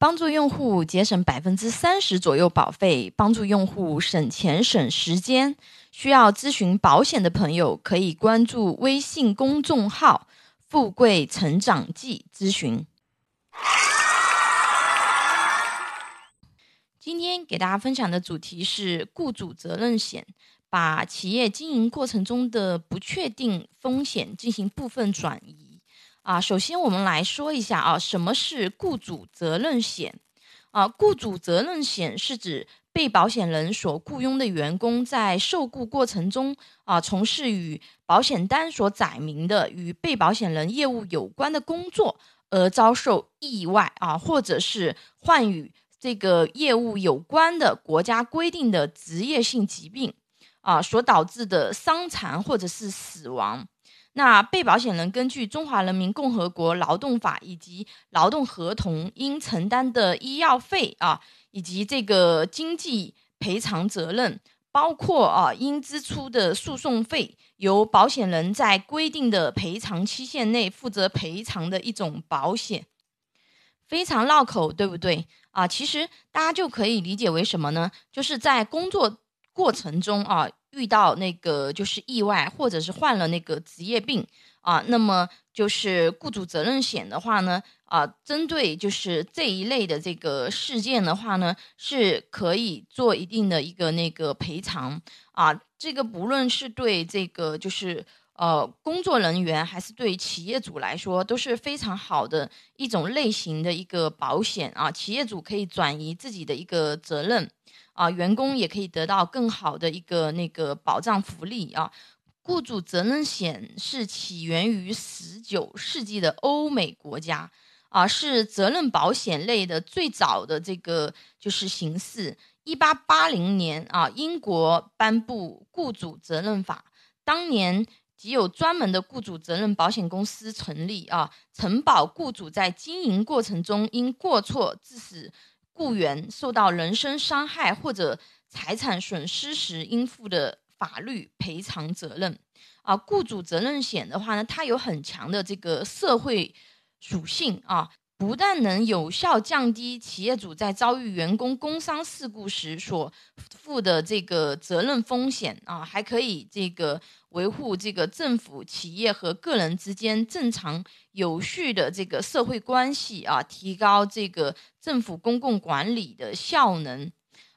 帮助用户节省百分之三十左右保费，帮助用户省钱省时间。需要咨询保险的朋友，可以关注微信公众号“富贵成长记”咨询。今天给大家分享的主题是雇主责任险，把企业经营过程中的不确定风险进行部分转移。啊，首先我们来说一下啊，什么是雇主责任险？啊，雇主责任险是指被保险人所雇佣的员工在受雇过程中啊，从事与保险单所载明的与被保险人业务有关的工作，而遭受意外啊，或者是患与这个业务有关的国家规定的职业性疾病啊，所导致的伤残或者是死亡。那被保险人根据《中华人民共和国劳动法》以及劳动合同应承担的医药费啊，以及这个经济赔偿责任，包括啊应支出的诉讼费，由保险人在规定的赔偿期限内负责赔偿的一种保险。非常绕口，对不对啊？其实大家就可以理解为什么呢？就是在工作过程中啊。遇到那个就是意外，或者是患了那个职业病啊，那么就是雇主责任险的话呢，啊，针对就是这一类的这个事件的话呢，是可以做一定的一个那个赔偿啊。这个不论是对这个就是呃工作人员，还是对企业主来说，都是非常好的一种类型的一个保险啊。企业主可以转移自己的一个责任。啊，员工也可以得到更好的一个那个保障福利啊。雇主责任险是起源于十九世纪的欧美国家啊，是责任保险类的最早的这个就是形式。一八八零年啊，英国颁布雇主责任法，当年即有专门的雇主责任保险公司成立啊，承保雇主在经营过程中因过错致使。雇员受到人身伤害或者财产损失时应负的法律赔偿责任啊，雇主责任险的话呢，它有很强的这个社会属性啊。不但能有效降低企业主在遭遇员工工伤事故时所负的这个责任风险啊，还可以这个维护这个政府、企业和个人之间正常有序的这个社会关系啊，提高这个政府公共管理的效能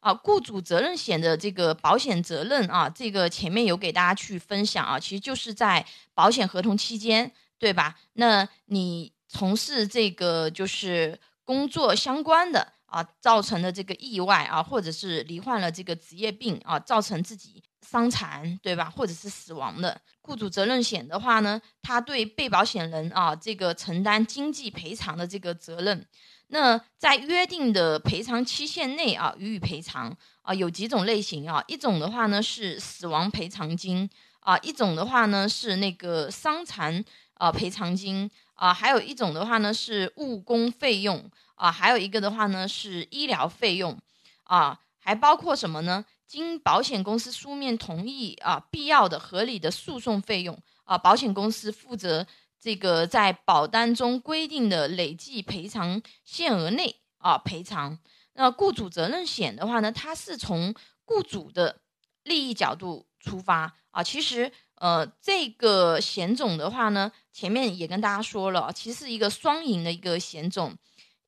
啊。雇主责任险的这个保险责任啊，这个前面有给大家去分享啊，其实就是在保险合同期间，对吧？那你。从事这个就是工作相关的啊，造成的这个意外啊，或者是罹患了这个职业病啊，造成自己伤残，对吧？或者是死亡的，雇主责任险的话呢，他对被保险人啊这个承担经济赔偿的这个责任。那在约定的赔偿期限内啊予以赔偿啊，有几种类型啊，一种的话呢是死亡赔偿金啊，一种的话呢是那个伤残啊赔偿金。啊，还有一种的话呢是误工费用啊，还有一个的话呢是医疗费用啊，还包括什么呢？经保险公司书面同意啊，必要的合理的诉讼费用啊，保险公司负责这个在保单中规定的累计赔偿限额内啊赔偿。那雇主责任险的话呢，它是从雇主的利益角度出发啊，其实。呃，这个险种的话呢，前面也跟大家说了，其实是一个双赢的一个险种。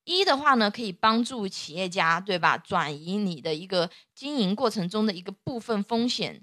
一的话呢，可以帮助企业家，对吧？转移你的一个经营过程中的一个部分风险。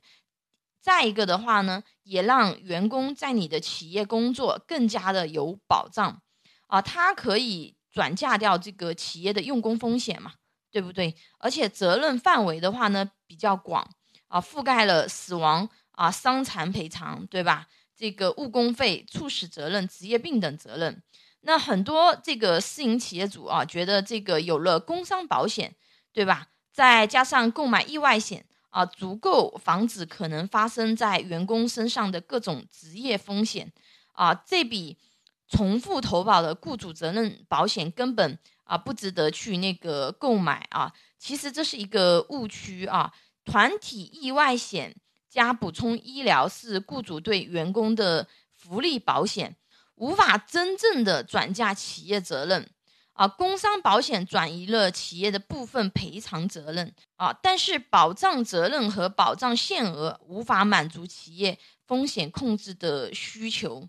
再一个的话呢，也让员工在你的企业工作更加的有保障啊。它可以转嫁掉这个企业的用工风险嘛，对不对？而且责任范围的话呢，比较广啊，覆盖了死亡。啊，伤残赔偿对吧？这个误工费、猝死责任、职业病等责任，那很多这个私营企业主啊，觉得这个有了工伤保险，对吧？再加上购买意外险啊，足够防止可能发生在员工身上的各种职业风险啊，这笔重复投保的雇主责任保险根本啊不值得去那个购买啊。其实这是一个误区啊，团体意外险。加补充医疗是雇主对员工的福利保险，无法真正的转嫁企业责任啊，工伤保险转移了企业的部分赔偿责任啊，但是保障责任和保障限额无法满足企业风险控制的需求。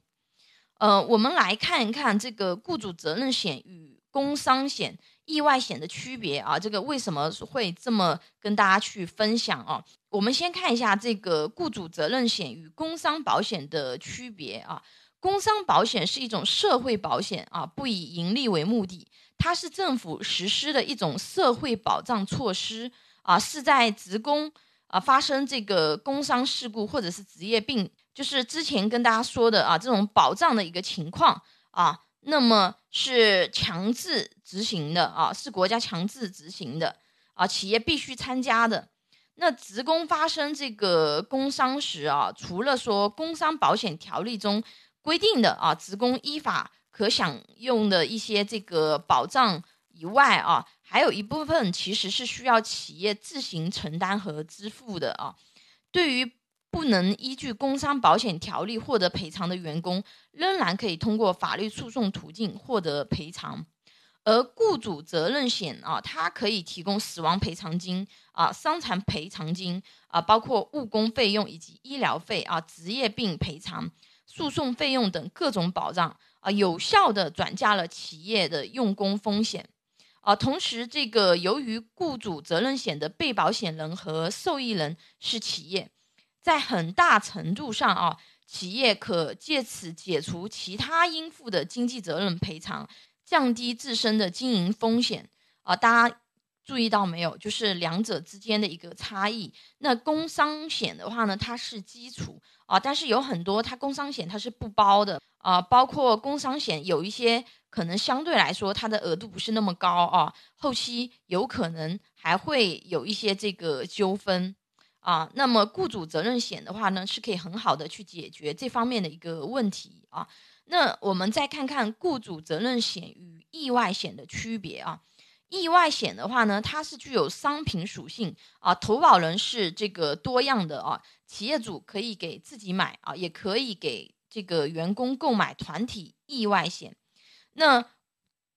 呃，我们来看一看这个雇主责任险与工伤险、意外险的区别啊，这个为什么会这么跟大家去分享啊？我们先看一下这个雇主责任险与工伤保险的区别啊。工伤保险是一种社会保险啊，不以盈利为目的，它是政府实施的一种社会保障措施啊，是在职工啊发生这个工伤事故或者是职业病，就是之前跟大家说的啊这种保障的一个情况啊，那么是强制执行的啊，是国家强制执行的啊，企业必须参加的。那职工发生这个工伤时啊，除了说工伤保险条例中。规定的啊，职工依法可享用的一些这个保障以外啊，还有一部分其实是需要企业自行承担和支付的啊。对于不能依据工伤保险条例获得赔偿的员工，仍然可以通过法律诉讼途径获得赔偿。而雇主责任险啊，它可以提供死亡赔偿金啊、伤残赔偿金啊，包括误工费用以及医疗费啊、职业病赔偿。诉讼费用等各种保障啊，有效的转嫁了企业的用工风险啊。同时，这个由于雇主责任险的被保险人和受益人是企业，在很大程度上啊，企业可借此解除其他应负的经济责任赔偿，降低自身的经营风险啊。大家注意到没有？就是两者之间的一个差异。那工伤险的话呢，它是基础。啊，但是有很多它工伤险它是不包的啊，包括工伤险有一些可能相对来说它的额度不是那么高啊，后期有可能还会有一些这个纠纷啊。那么雇主责任险的话呢，是可以很好的去解决这方面的一个问题啊。那我们再看看雇主责任险与意外险的区别啊。意外险的话呢，它是具有商品属性啊，投保人是这个多样的啊，企业主可以给自己买啊，也可以给这个员工购买团体意外险。那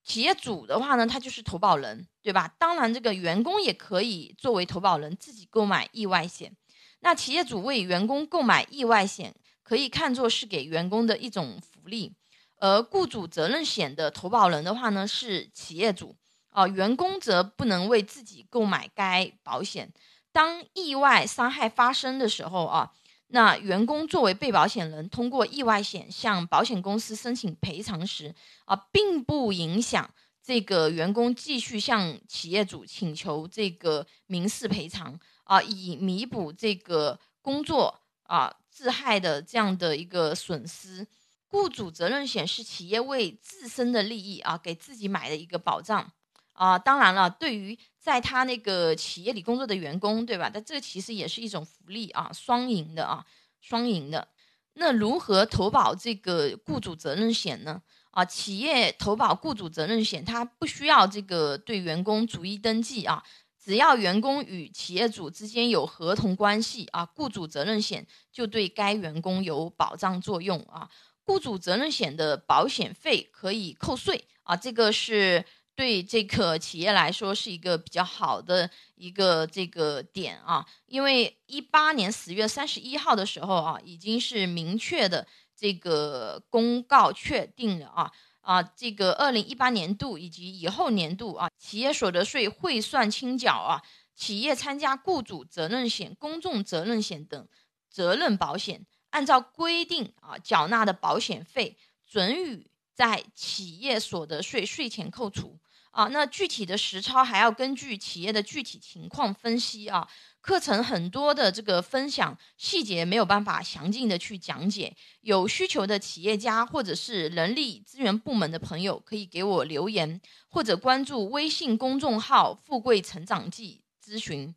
企业主的话呢，他就是投保人，对吧？当然，这个员工也可以作为投保人自己购买意外险。那企业主为员工购买意外险，可以看作是给员工的一种福利。而雇主责任险的投保人的话呢，是企业主。啊，员工则不能为自己购买该保险。当意外伤害发生的时候啊，那员工作为被保险人，通过意外险向保险公司申请赔偿时啊，并不影响这个员工继续向企业主请求这个民事赔偿啊，以弥补这个工作啊致害的这样的一个损失。雇主责任险是企业为自身的利益啊，给自己买的一个保障。啊，当然了，对于在他那个企业里工作的员工，对吧？但这其实也是一种福利啊，双赢的啊，双赢的。那如何投保这个雇主责任险呢？啊，企业投保雇主责任险，它不需要这个对员工逐一登记啊，只要员工与企业主之间有合同关系啊，雇主责任险就对该员工有保障作用啊。雇主责任险的保险费可以扣税啊，这个是。对这个企业来说是一个比较好的一个这个点啊，因为一八年十月三十一号的时候啊，已经是明确的这个公告确定了啊啊，这个二零一八年度以及以后年度啊，企业所得税汇算清缴啊，企业参加雇主责任险、公众责任险等责任保险，按照规定啊缴纳的保险费准予。在企业所得税税前扣除啊，那具体的实操还要根据企业的具体情况分析啊。课程很多的这个分享细节没有办法详尽的去讲解，有需求的企业家或者是人力资源部门的朋友可以给我留言，或者关注微信公众号“富贵成长记”咨询。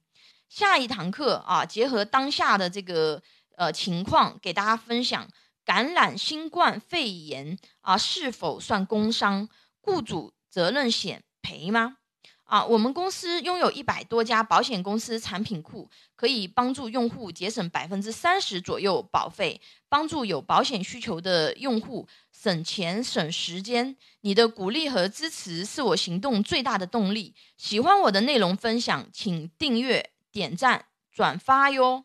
下一堂课啊，结合当下的这个呃情况，给大家分享。感染新冠肺炎啊，是否算工伤？雇主责任险赔吗？啊，我们公司拥有一百多家保险公司产品库，可以帮助用户节省百分之三十左右保费，帮助有保险需求的用户省钱省时间。你的鼓励和支持是我行动最大的动力。喜欢我的内容分享，请订阅、点赞、转发哟。